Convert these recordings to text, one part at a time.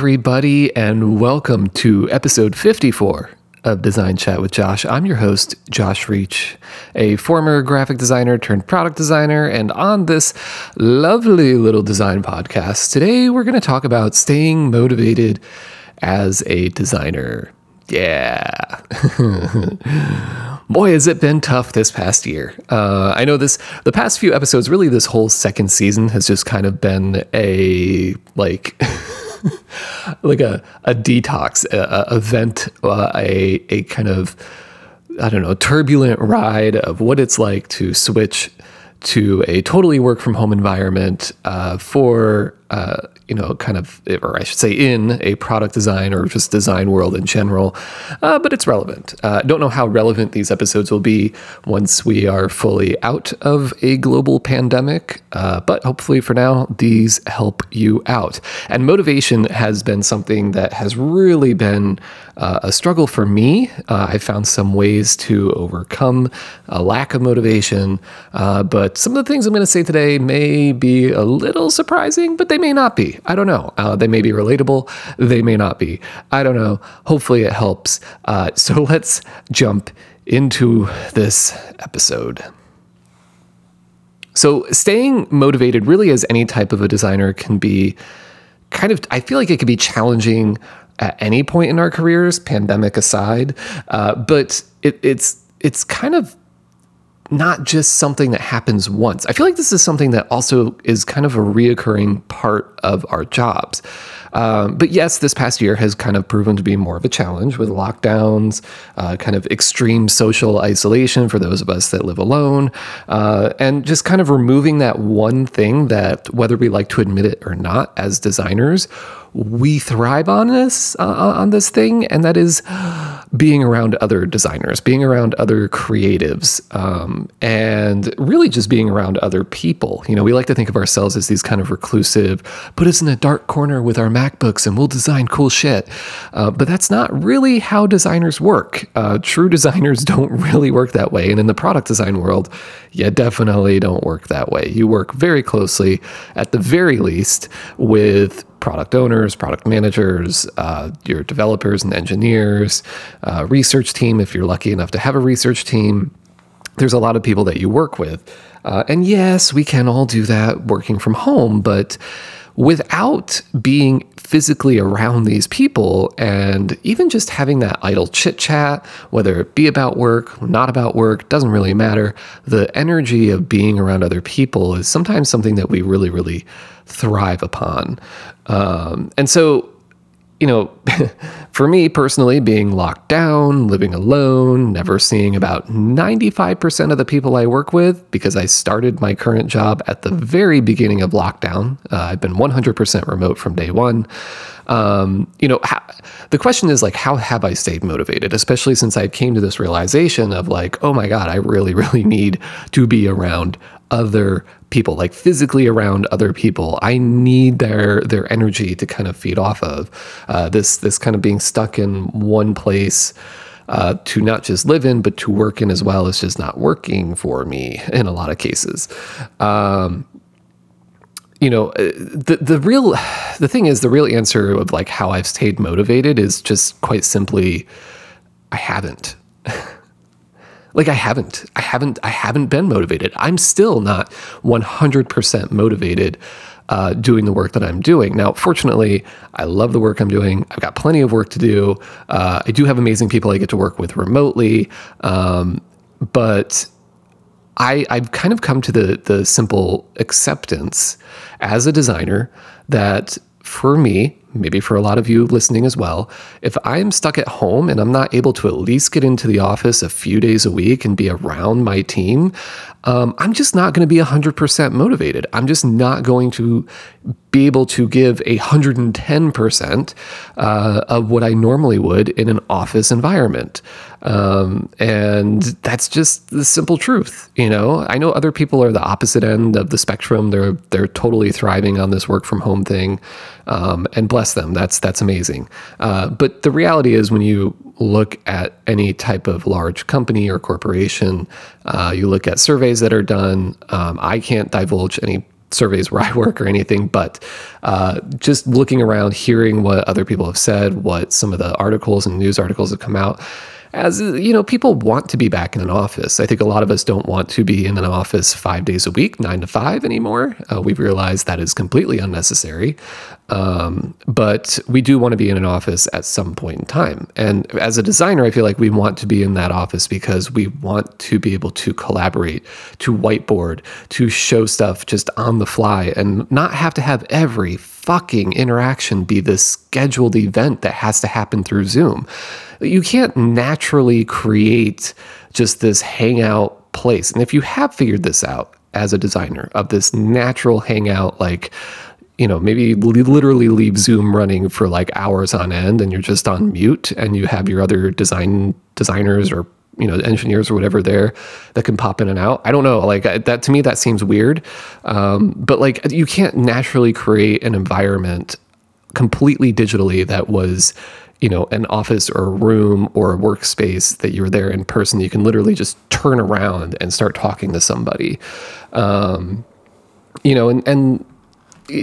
Everybody, and welcome to episode 54 of Design Chat with Josh. I'm your host, Josh Reach, a former graphic designer turned product designer. And on this lovely little design podcast, today we're going to talk about staying motivated as a designer. Yeah. Boy, has it been tough this past year. Uh, I know this, the past few episodes, really, this whole second season has just kind of been a like. like a, a detox a, a event, uh, a, a kind of, I don't know, turbulent ride of what it's like to switch to a totally work from home environment uh, for uh, you know, kind of, or I should say, in a product design or just design world in general. Uh, but it's relevant. Uh, don't know how relevant these episodes will be once we are fully out of a global pandemic. Uh, but hopefully, for now, these help you out. And motivation has been something that has really been uh, a struggle for me. Uh, I found some ways to overcome a lack of motivation. but some of the things I'm going to say today may be a little surprising, but they may not be. I don't know. Uh, they may be relatable. They may not be. I don't know. Hopefully, it helps. Uh, so let's jump into this episode. So, staying motivated, really, as any type of a designer, can be kind of, I feel like it can be challenging at any point in our careers, pandemic aside. Uh, but it, it's it's kind of not just something that happens once. I feel like this is something that also is kind of a reoccurring part of our jobs. Um, but yes, this past year has kind of proven to be more of a challenge with lockdowns, uh, kind of extreme social isolation for those of us that live alone, uh, and just kind of removing that one thing that, whether we like to admit it or not, as designers, we thrive on this uh, on this thing, and that is being around other designers, being around other creatives, um, and really just being around other people. You know, we like to think of ourselves as these kind of reclusive, put us in a dark corner with our MacBooks and we'll design cool shit. Uh, but that's not really how designers work. Uh, true designers don't really work that way, and in the product design world, you definitely don't work that way. You work very closely, at the very least, with product owners, product managers, uh, your developers and engineers, uh, research team, if you're lucky enough to have a research team. There's a lot of people that you work with. Uh, and yes, we can all do that working from home, but without being physically around these people and even just having that idle chit chat, whether it be about work, not about work, doesn't really matter. The energy of being around other people is sometimes something that we really, really thrive upon. Um, and so, you know, for me personally, being locked down, living alone, never seeing about 95% of the people I work with because I started my current job at the very beginning of lockdown. Uh, I've been 100% remote from day one. Um, you know, how, the question is like, how have I stayed motivated? Especially since I came to this realization of like, oh my God, I really, really need to be around other people, like physically around other people. I need their their energy to kind of feed off of. Uh, this this kind of being stuck in one place. Uh, to not just live in, but to work in as well is just not working for me in a lot of cases. Um, you know, uh, the the real the thing is the real answer of like how I've stayed motivated is just quite simply, I haven't. Like I haven't, I haven't, I haven't been motivated. I'm still not 100% motivated uh, doing the work that I'm doing. Now, fortunately, I love the work I'm doing. I've got plenty of work to do. Uh, I do have amazing people I get to work with remotely, um, but I, I've kind of come to the the simple acceptance as a designer that for me, maybe for a lot of you listening as well, if I'm stuck at home and I'm not able to at least get into the office a few days a week and be around my team, um, I'm just not going to be 100% motivated. I'm just not going to be able to give a 110% uh, of what I normally would in an office environment. Um, and that's just the simple truth. You know, I know other people are the opposite end of the spectrum. They're they're totally thriving on this work from home thing, um, and bless them. That's that's amazing. Uh, but the reality is, when you look at any type of large company or corporation, uh, you look at surveys that are done. Um, I can't divulge any surveys where I work or anything, but uh, just looking around, hearing what other people have said, what some of the articles and news articles have come out as you know, people want to be back in an office. I think a lot of us don't want to be in an office five days a week, nine to five anymore. Uh, we've realized that is completely unnecessary. Um, but we do want to be in an office at some point in time. And as a designer, I feel like we want to be in that office because we want to be able to collaborate, to whiteboard, to show stuff just on the fly and not have to have every fucking interaction be this scheduled event that has to happen through Zoom. You can't naturally create just this hangout place. And if you have figured this out as a designer of this natural hangout, like, you know, maybe literally leave Zoom running for like hours on end and you're just on mute and you have your other design designers or you know engineers or whatever there that can pop in and out. I don't know like that to me that seems weird. Um, but like you can't naturally create an environment completely digitally that was you know an office or a room or a workspace that you were there in person. You can literally just turn around and start talking to somebody. Um, you know and and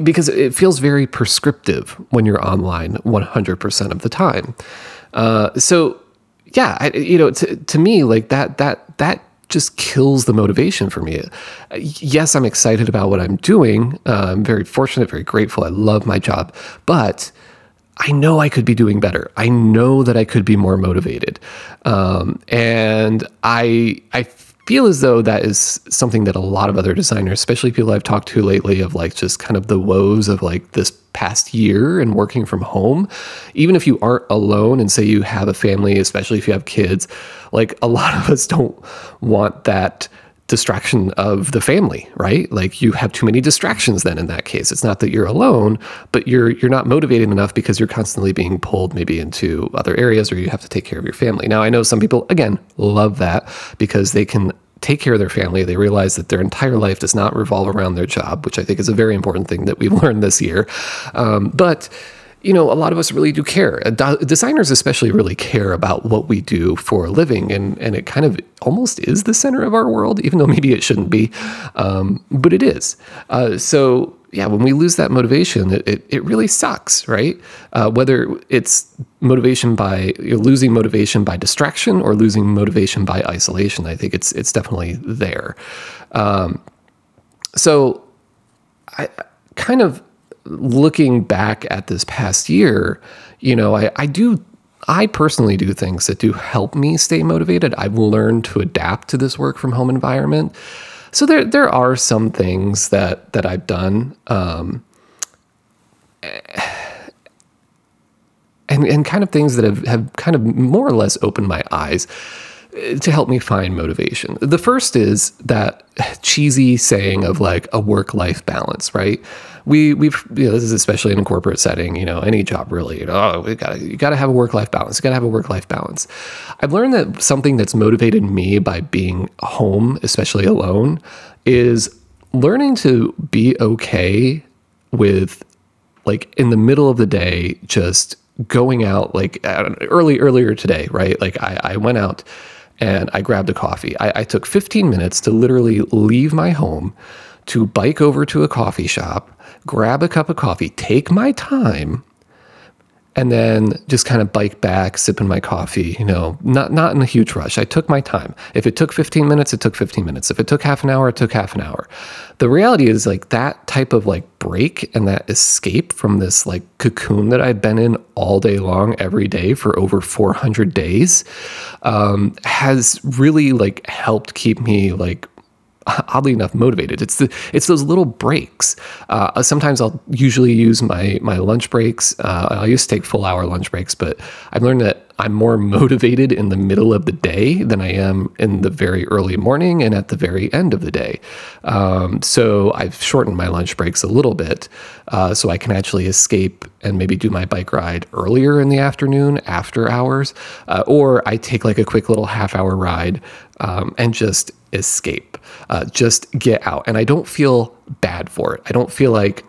because it feels very prescriptive when you're online 100% of the time. Uh, so yeah, I, you know, to, to me, like that, that, that just kills the motivation for me. Yes, I'm excited about what I'm doing. Uh, I'm very fortunate, very grateful. I love my job, but I know I could be doing better. I know that I could be more motivated, um, and I I feel as though that is something that a lot of other designers, especially people I've talked to lately, of like just kind of the woes of like this past year and working from home, even if you aren't alone and say you have a family, especially if you have kids, like a lot of us don't want that distraction of the family, right? Like you have too many distractions then in that case. It's not that you're alone, but you're you're not motivated enough because you're constantly being pulled maybe into other areas or you have to take care of your family. Now I know some people again love that because they can take care of their family. They realize that their entire life does not revolve around their job, which I think is a very important thing that we've learned this year. Um, but you know, a lot of us really do care. Designers, especially, really care about what we do for a living, and and it kind of almost is the center of our world, even though maybe it shouldn't be, um, but it is. Uh, so yeah, when we lose that motivation, it, it, it really sucks, right? Uh, whether it's motivation by losing motivation by distraction or losing motivation by isolation, I think it's it's definitely there. Um, so I kind of looking back at this past year, you know, I, I do I personally do things that do help me stay motivated. I've learned to adapt to this work from home environment. So there there are some things that that I've done. Um, and, and kind of things that have, have kind of more or less opened my eyes to help me find motivation. The first is that cheesy saying of like a work life balance, right? We we've you know, this is especially in a corporate setting, you know, any job really, you know, oh, we got you got to have a work life balance. You got to have a work life balance. I've learned that something that's motivated me by being home, especially alone, is learning to be okay with like in the middle of the day just going out like early earlier today, right? Like I, I went out and I grabbed a coffee. I, I took 15 minutes to literally leave my home to bike over to a coffee shop, grab a cup of coffee, take my time, and then just kind of bike back, sipping my coffee, you know, not not in a huge rush. I took my time. If it took 15 minutes, it took 15 minutes. If it took half an hour, it took half an hour. The reality is like that type of like break and that escape from this like cocoon that I've been in all day long, every day for over 400 days, um, has really like helped keep me like oddly enough motivated. It's the it's those little breaks. Uh, sometimes I'll usually use my my lunch breaks. Uh, I used to take full hour lunch breaks, but I've learned that I'm more motivated in the middle of the day than I am in the very early morning and at the very end of the day. Um, so I've shortened my lunch breaks a little bit uh, so I can actually escape and maybe do my bike ride earlier in the afternoon after hours, uh, or I take like a quick little half hour ride um, and just escape, uh, just get out. And I don't feel bad for it. I don't feel like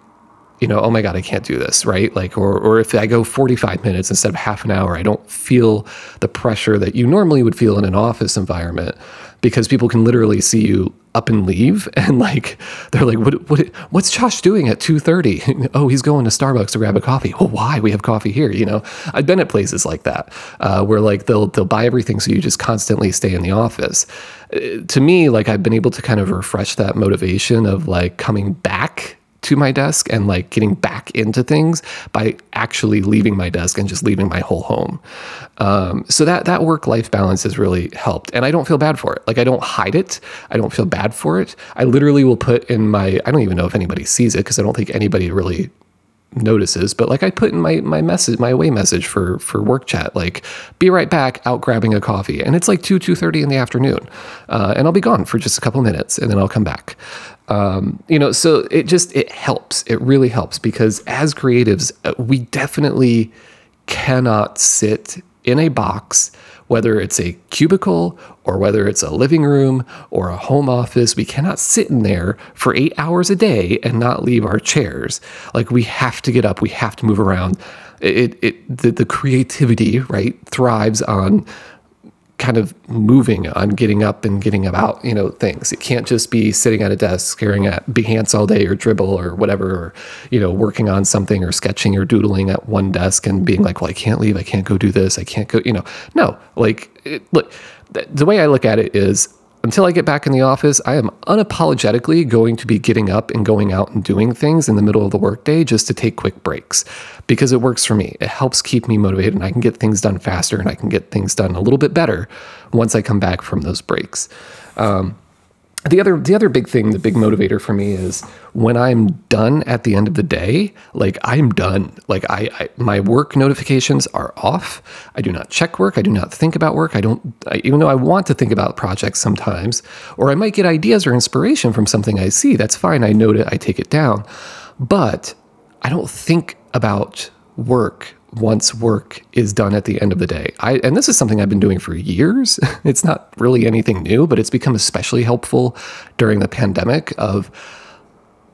you know, oh my God, I can't do this, right? Like, or, or if I go 45 minutes instead of half an hour, I don't feel the pressure that you normally would feel in an office environment because people can literally see you up and leave. And like they're like what what what's Josh doing at 2:30 oh he's going to Starbucks to grab a coffee. Well why? We have coffee here you know? I've been at places like that uh, where like they'll they'll buy everything so you just constantly stay in the office to me like I've been able to kind of refresh that motivation of like coming back to my desk and like getting back into things by actually leaving my desk and just leaving my whole home. Um, so that that work life balance has really helped, and I don't feel bad for it. Like I don't hide it. I don't feel bad for it. I literally will put in my. I don't even know if anybody sees it because I don't think anybody really notices but like i put in my my message my away message for for work chat like be right back out grabbing a coffee and it's like 2 2.30 in the afternoon uh, and i'll be gone for just a couple minutes and then i'll come back. Um, you know so it just it helps. It really helps because as creatives uh, we definitely cannot sit in a box whether it's a cubicle or whether it's a living room or a home office, we cannot sit in there for eight hours a day and not leave our chairs. Like we have to get up, we have to move around. It, it the, the creativity right thrives on kind of moving on getting up and getting about, you know, things. It can't just be sitting at a desk staring at Behance all day or Dribbble or whatever, or, you know, working on something or sketching or doodling at one desk and being like, well, I can't leave. I can't go do this. I can't go, you know, no, like, it, look, the way I look at it is until I get back in the office, I am unapologetically going to be getting up and going out and doing things in the middle of the workday just to take quick breaks because it works for me. It helps keep me motivated and I can get things done faster and I can get things done a little bit better once I come back from those breaks. Um, the other the other big thing the big motivator for me is when i'm done at the end of the day like i'm done. Like I, I, my work notifications are off. I do not check work. I do not think about work. I don't I, even though i want to think about projects sometimes or i might get ideas or inspiration from something i see that's fine. I note it. I take it down. But i don't think about work once work is done at the end of the day. I, and this is something I've been doing for years. It's not really anything new, but it's become especially helpful during the pandemic of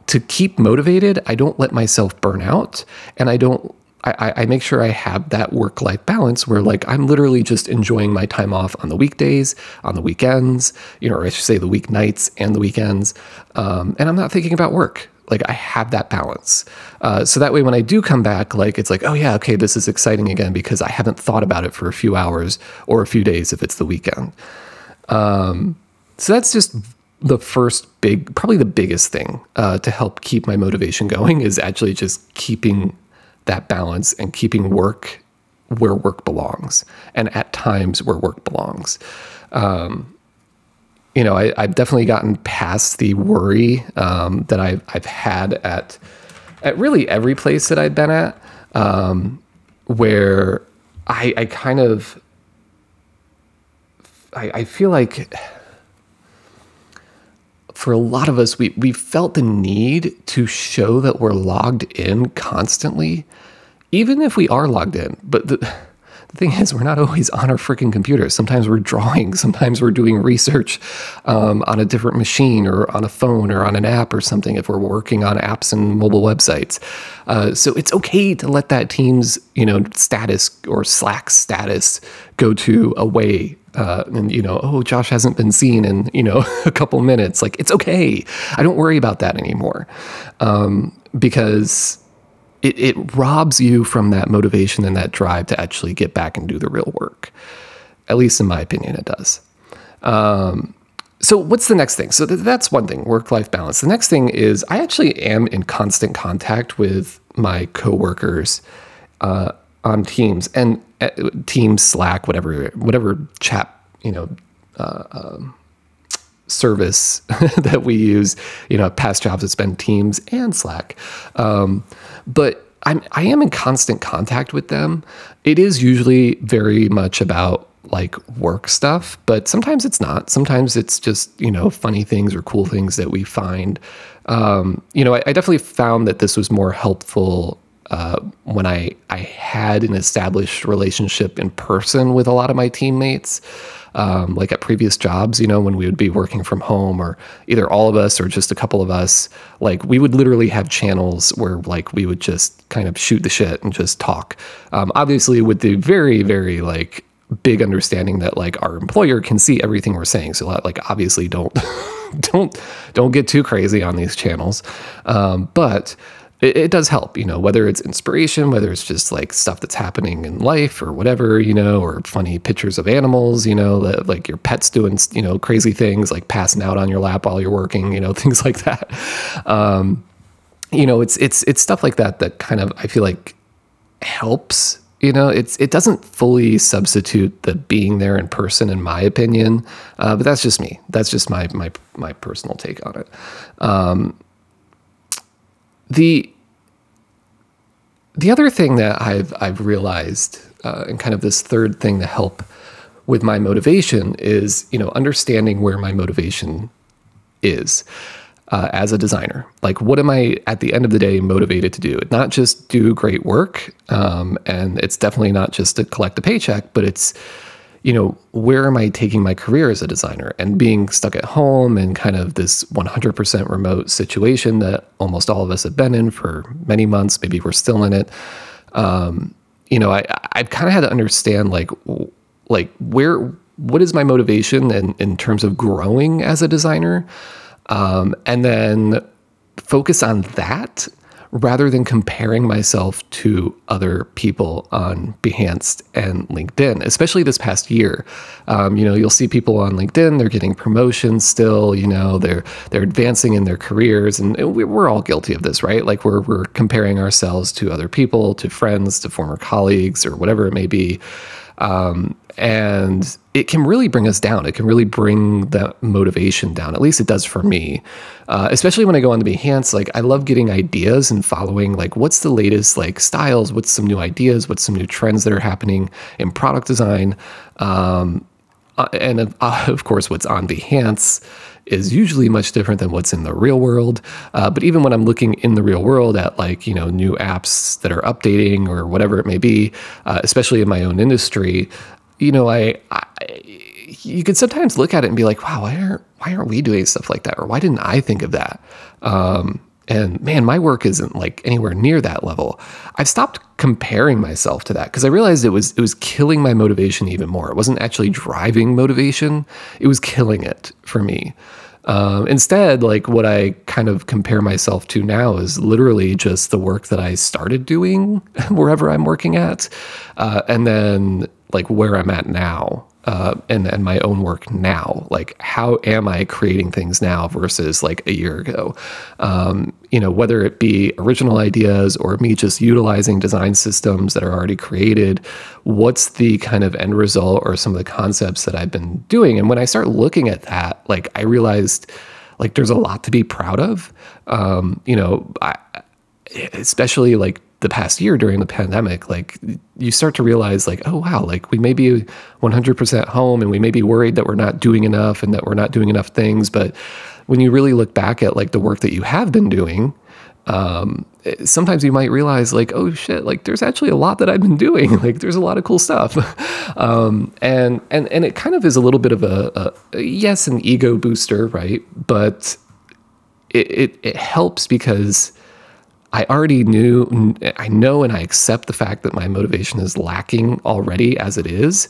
to keep motivated, I don't let myself burn out and I don't I, I, make sure I have that work life balance where like I'm literally just enjoying my time off on the weekdays, on the weekends, you know, or I should say the weeknights and the weekends. Um, and I'm not thinking about work like I have that balance. Uh, so that way, when I do come back, like it's like, oh yeah, okay, this is exciting again because I haven't thought about it for a few hours or a few days if it's the weekend. Um, so that's just the first big, probably the biggest thing uh, to help keep my motivation going is actually just keeping that balance and keeping work where work belongs and at times where work belongs. Um, you know, I, have definitely gotten past the worry um, that I've, I've had at at really every place that I've been at, um, where I, I kind of I, I feel like for a lot of us, we we felt the need to show that we're logged in constantly, even if we are logged in. But the the thing is, we're not always on our freaking computers. Sometimes we're drawing, sometimes we're doing research um, on a different machine or on a phone or on an app or something if we're working on apps and mobile websites. Uh, so it's okay to let that Teams you know status or Slack status go to away uh, and you know, oh, Josh hasn't been seen in you know a couple minutes. Like it's okay. I don't worry about that anymore um, because it, it robs you from that motivation and that drive to actually get back and do the real work. At least in my opinion, it does. Um, so what's the next thing? So th- that's one thing, work-life balance. The next thing is I actually am in constant contact with my coworkers uh, on Teams and uh, Teams, Slack, whatever, whatever chat, you know, uh, um, service that we use. You know, past jobs it's been Teams and Slack. Um, but I'm I am in constant contact with them. It is usually very much about like work stuff, but sometimes it's not. Sometimes it's just you know funny things or cool things that we find. Um, you know, I, I, definitely found that this was more helpful uh, when I I had an established relationship in person with a lot of my teammates um, like at previous jobs, you know, when we would be working from home or either all of us or just a couple of us, like we would literally have channels where like we would just kind of shoot the shit and just talk. Um, obviously, with the very, very like big understanding that like our employer can see everything we're saying. So like obviously don't don't don't get too crazy on these channels. Um, but it, it, does help, you know, whether it's inspiration, whether it's just like stuff that's happening in life or whatever, you know, or funny pictures of animals, you know, that like your pets doing, you know, crazy things like passing out on your lap while you're working, you know, things like that. Um, you know, it's it's it's stuff like that that kind of I feel like helps you know? It's it doesn't fully substitute the being there in person in my opinion uh, but that's just me. That's just my my my personal take on it. Um, the the other thing that I've I've realized uh, and kind of this third thing to help with my motivation is you know understanding where my motivation is uh, as a designer. Like, what am I at the end of the day motivated to do? Not just do great work, um, and it's definitely not just to collect a paycheck, but it's you know, where am I taking my career as a designer? And being stuck at home and kind of this 100% remote situation that almost all of us have been in for many months, maybe we're still in it. Um, you know, I I've kind of had to understand like like where what is my motivation in, in terms of growing as a designer, um, and then focus on that rather than comparing myself to other people on Behance and LinkedIn, especially this past year. Um, you know, you'll see people on LinkedIn, they're getting promotions still, you know, they're they're advancing in their careers and we're all guilty of this, right? Like we're we're comparing ourselves to other people, to friends, to former colleagues or whatever it may be. Um, and it can really bring us down. It can really bring that motivation down. At least it does for me. Uh, especially when I go on to Behance, like I love getting ideas and following like what's the latest like styles, what's some new ideas, what's some new trends that are happening in product design, um, uh, and uh, of course what's on Behance is usually much different than what's in the real world. Uh, but even when I'm looking in the real world at like, you know, new apps that are updating or whatever it may be, uh, especially in my own industry, you know, I, I, you could sometimes look at it and be like, wow, why aren't, why aren't we doing stuff like that? Or why didn't I think of that? Um, and man, my work isn't like anywhere near that level. I've stopped comparing myself to that because I realized it was it was killing my motivation even more. It wasn't actually driving motivation; it was killing it for me. Um, instead, like what I kind of compare myself to now is literally just the work that I started doing wherever I'm working at, uh, and then like where I'm at now uh, and and my own work now. Like, how am I creating things now versus like a year ago? Um, you know, whether it be original ideas or me just utilizing design systems that are already created. What's the kind of end result or some of the concepts that I've been doing? And when I start looking at that, like I realized, like there's a lot to be proud of. Um, you know, I, especially like the past year during the pandemic, like you start to realize, like, oh, wow, like we may be 100% home and we may be worried that we're not doing enough and that we're not doing enough things. But when you really look back at like the work that you have been doing, um, sometimes you might realize, like, oh shit, like there's actually a lot that I've been doing. like there's a lot of cool stuff. um, and, and, and it kind of is a little bit of a, a yes, an ego booster, right? But it, it, it helps because I already knew, I know, and I accept the fact that my motivation is lacking already as it is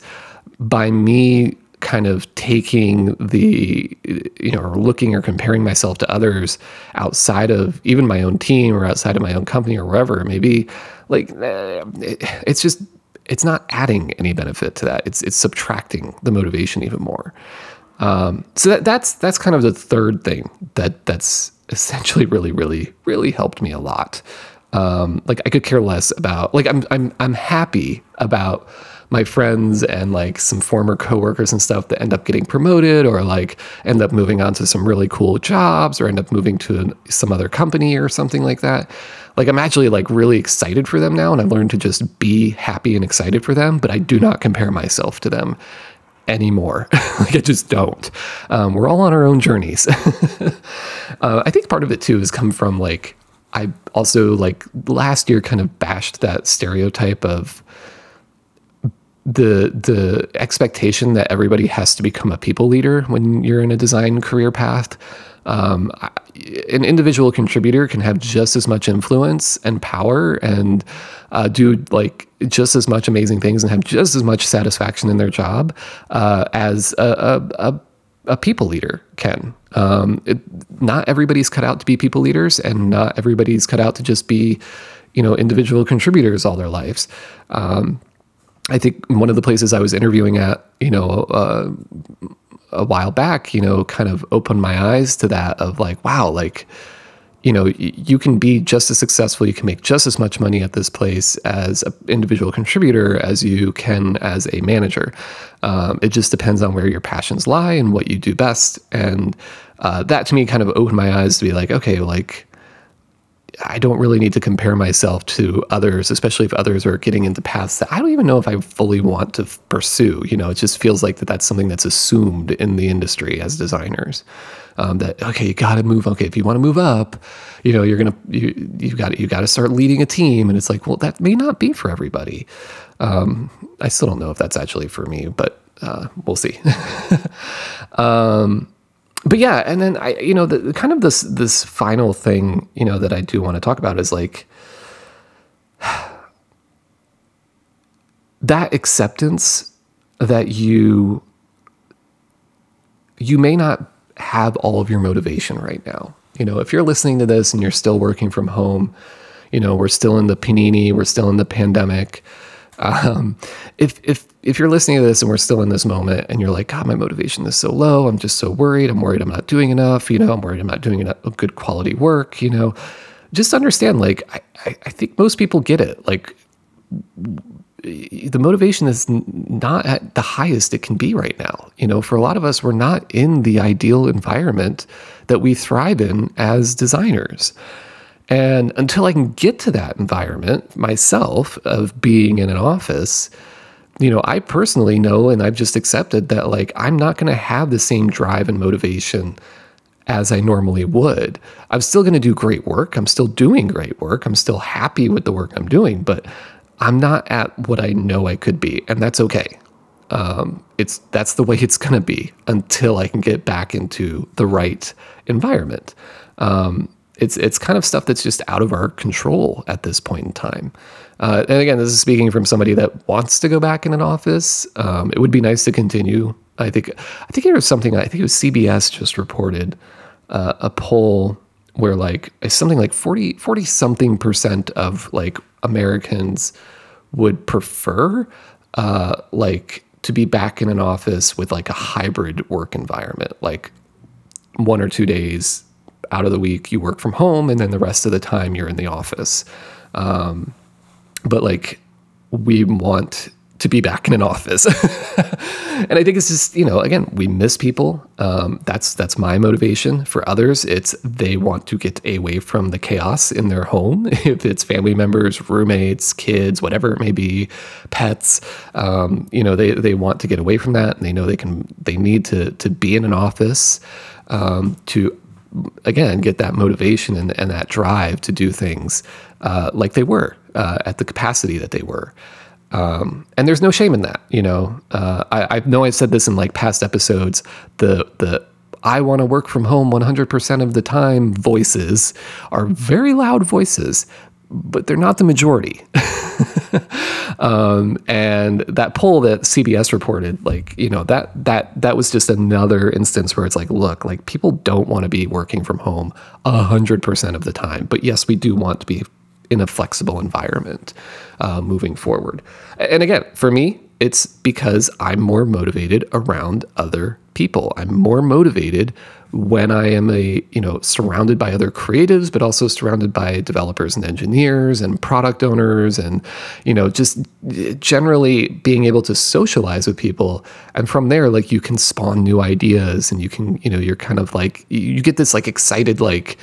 by me kind of taking the, you know, or looking or comparing myself to others outside of even my own team or outside of my own company or wherever it may be. Like, eh, it's just, it's not adding any benefit to that. It's, it's subtracting the motivation even more. Um, so that, that's, that's kind of the third thing that that's essentially really, really, really helped me a lot. Um, like I could care less about like I'm I'm I'm happy about my friends and like some former coworkers and stuff that end up getting promoted or like end up moving on to some really cool jobs or end up moving to some other company or something like that. Like I'm actually like really excited for them now and I've learned to just be happy and excited for them, but I do not compare myself to them anymore. like I just don't. Um, we're all on our own journeys. uh, I think part of it too has come from like I also like last year kind of bashed that stereotype of the the expectation that everybody has to become a people leader when you're in a design career path. Um, an individual contributor can have just as much influence and power and uh, do like just as much amazing things and have just as much satisfaction in their job uh, as a, a, a, a, people leader can. Um, it, not everybody's cut out to be people leaders, and not everybody's cut out to just be, you know, individual contributors all their lives. Um, I think one of the places I was interviewing at, you know, uh, a while back, you know, kind of opened my eyes to that of like, wow, like, you know, you can be just as successful, you can make just as much money at this place as an individual contributor as you can as a manager. Um, it just depends on where your passions lie and what you do best. And uh, that to me kind of opened my eyes to be like, okay, like, I don't really need to compare myself to others, especially if others are getting into paths that I don't even know if I fully want to pursue. You know, it just feels like that that's something that's assumed in the industry as designers. Um, that okay, you got to move. Okay, if you want to move up, you know, you're gonna you you got you got to start leading a team, and it's like, well, that may not be for everybody. Um, I still don't know if that's actually for me, but uh, we'll see. um, but yeah, and then I, you know, the kind of this this final thing, you know, that I do want to talk about is like that acceptance that you you may not have all of your motivation right now. You know, if you're listening to this and you're still working from home, you know, we're still in the panini, we're still in the pandemic. Um, if if if you're listening to this and we're still in this moment and you're like, God, my motivation is so low. I'm just so worried. I'm worried I'm not doing enough. You know, I'm worried I'm not doing enough good quality work. You know, just understand. Like, I I think most people get it. Like, the motivation is not at the highest it can be right now. You know, for a lot of us, we're not in the ideal environment that we thrive in as designers. And until I can get to that environment myself of being in an office, you know, I personally know and I've just accepted that like I'm not going to have the same drive and motivation as I normally would. I'm still going to do great work. I'm still doing great work. I'm still happy with the work I'm doing, but I'm not at what I know I could be, and that's okay. Um, it's that's the way it's going to be until I can get back into the right environment. Um, it's it's kind of stuff that's just out of our control at this point in time. Uh, and again, this is speaking from somebody that wants to go back in an office. Um, it would be nice to continue. I think I think there was something. I think it was CBS just reported uh, a poll where like something like 40, 40 something percent of like Americans would prefer uh, like to be back in an office with like a hybrid work environment, like one or two days out of the week you work from home, and then the rest of the time you're in the office. Um, but like we want to be back in an office. and I think it's just, you know, again, we miss people. Um, that's that's my motivation. For others, it's they want to get away from the chaos in their home. if it's family members, roommates, kids, whatever it may be, pets, um, you know, they they want to get away from that, and they know they can. They need to to be in an office um, to again get that motivation and, and that drive to do things uh, like they were uh, at the capacity that they were. Um, and there's no shame in that, you know. Uh, I, I know I've said this in like past episodes. The the I want to work from home 100% of the time voices are very loud voices, but they're not the majority. um, and that poll that CBS reported, like you know that that that was just another instance where it's like, look, like people don't want to be working from home hundred percent of the time, but yes, we do want to be in a flexible environment uh, moving forward. And again, for me, it's because I'm more motivated around other people. I'm more motivated when I am a, you know, surrounded by other creatives, but also surrounded by developers and engineers and product owners and, you know, just generally being able to socialize with people. And from there, like you can spawn new ideas and you can, you know, you're kind of like, you get this like excited, like,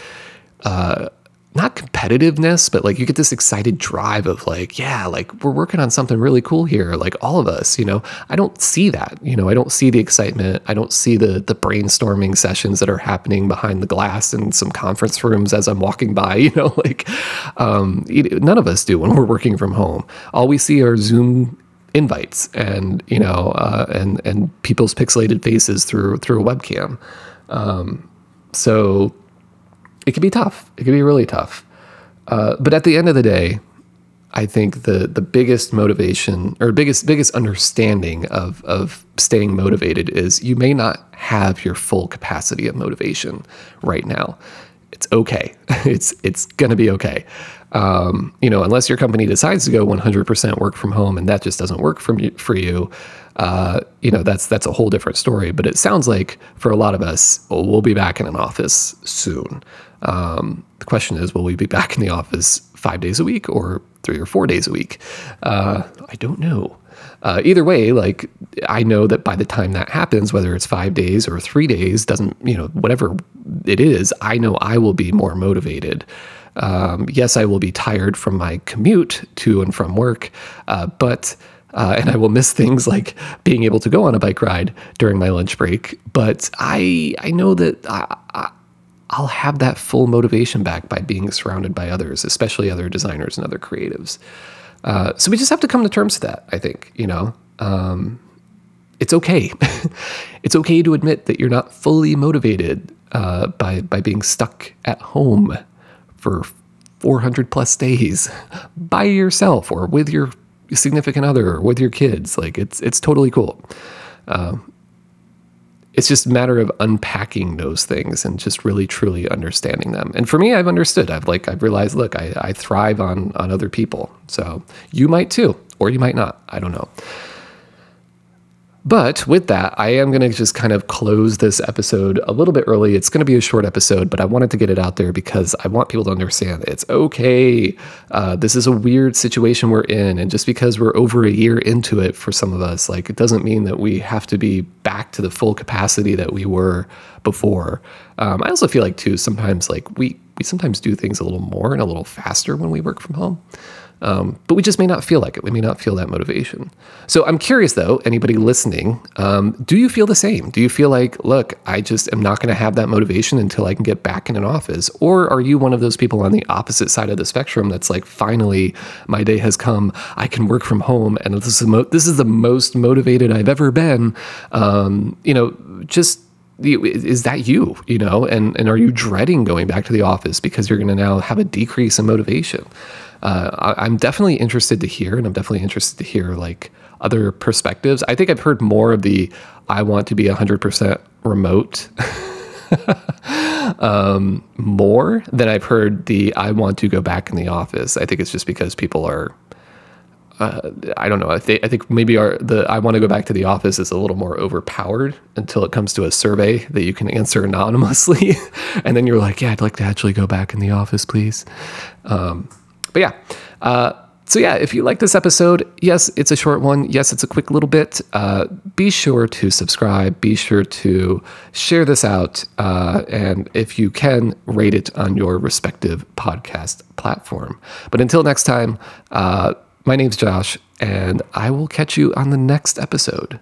uh, not competitiveness, but like you get this excited drive of like, yeah, like we're working on something really cool here. Like all of us, you know, I don't see that, you know, I don't see the excitement. I don't see the the brainstorming sessions that are happening behind the glass in some conference rooms as I'm walking by, you know, like um, none of us do when we're working from home. All we see are Zoom invites and, you know, uh, and, and people's pixelated faces through, through a webcam. Um, So it can be tough. It can be really tough. Uh, but at the end of the day, I think the the biggest motivation or biggest biggest understanding of of staying motivated is you may not have your full capacity of motivation right now. It's okay. It's it's gonna be okay. Um, you know, unless your company decides to go 100% work from home and that just doesn't work for you, for you, uh, you know, that's that's a whole different story. But it sounds like for a lot of us, well, we'll be back in an office soon. Um, the question is, will we be back in the office five days a week or three or four days a week? Uh, I don't know. Uh, either way, like I know that by the time that happens, whether it's five days or three days, doesn't you know whatever it is, I know I will be more motivated. Um, yes, I will be tired from my commute to and from work, uh, but uh, and I will miss things like being able to go on a bike ride during my lunch break. But I I know that I, I, I'll have that full motivation back by being surrounded by others, especially other designers and other creatives. Uh, so we just have to come to terms with that. I think you know. Um, it's okay. it's okay to admit that you're not fully motivated uh, by by being stuck at home for 400 plus days by yourself or with your significant other or with your kids. Like it's it's totally cool. Uh, it's just a matter of unpacking those things and just really truly understanding them. And for me, I've understood. I've like I've realized, look, I, I thrive on on other people. So you might too, or you might not. I don't know. But with that, I am going to just kind of close this episode a little bit early. It's going to be a short episode, but I wanted to get it out there because I want people to understand it's okay. Uh, this is a weird situation we're in. And just because we're over a year into it for some of us, like it doesn't mean that we have to be back to the full capacity that we were before. Um, I also feel like, too, sometimes like we, we sometimes do things a little more and a little faster when we work from home. Um, but we just may not feel like it. We may not feel that motivation. So I'm curious, though, anybody listening, um, do you feel the same? Do you feel like, look, I just am not going to have that motivation until I can get back in an office? Or are you one of those people on the opposite side of the spectrum that's like, finally, my day has come. I can work from home, and this is mo- this is the most motivated I've ever been. Um, you know, just is that you you know and and are you dreading going back to the office because you're going to now have a decrease in motivation uh, I, am definitely interested to hear, and I'm definitely interested to hear like other perspectives. I think I've heard more of the I want to be 100% remote um, more than I've heard the I want to go back in the office. I think it's just because people are. Uh, I don't know. I, th- I think maybe our the I want to go back to the office is a little more overpowered until it comes to a survey that you can answer anonymously, and then you're like, yeah, I'd like to actually go back in the office, please. Um, but yeah. Uh, so yeah, if you like this episode, yes, it's a short one. Yes, it's a quick little bit. Uh, be sure to subscribe. Be sure to share this out, uh, and if you can, rate it on your respective podcast platform. But until next time, uh, my name's Josh, and I will catch you on the next episode.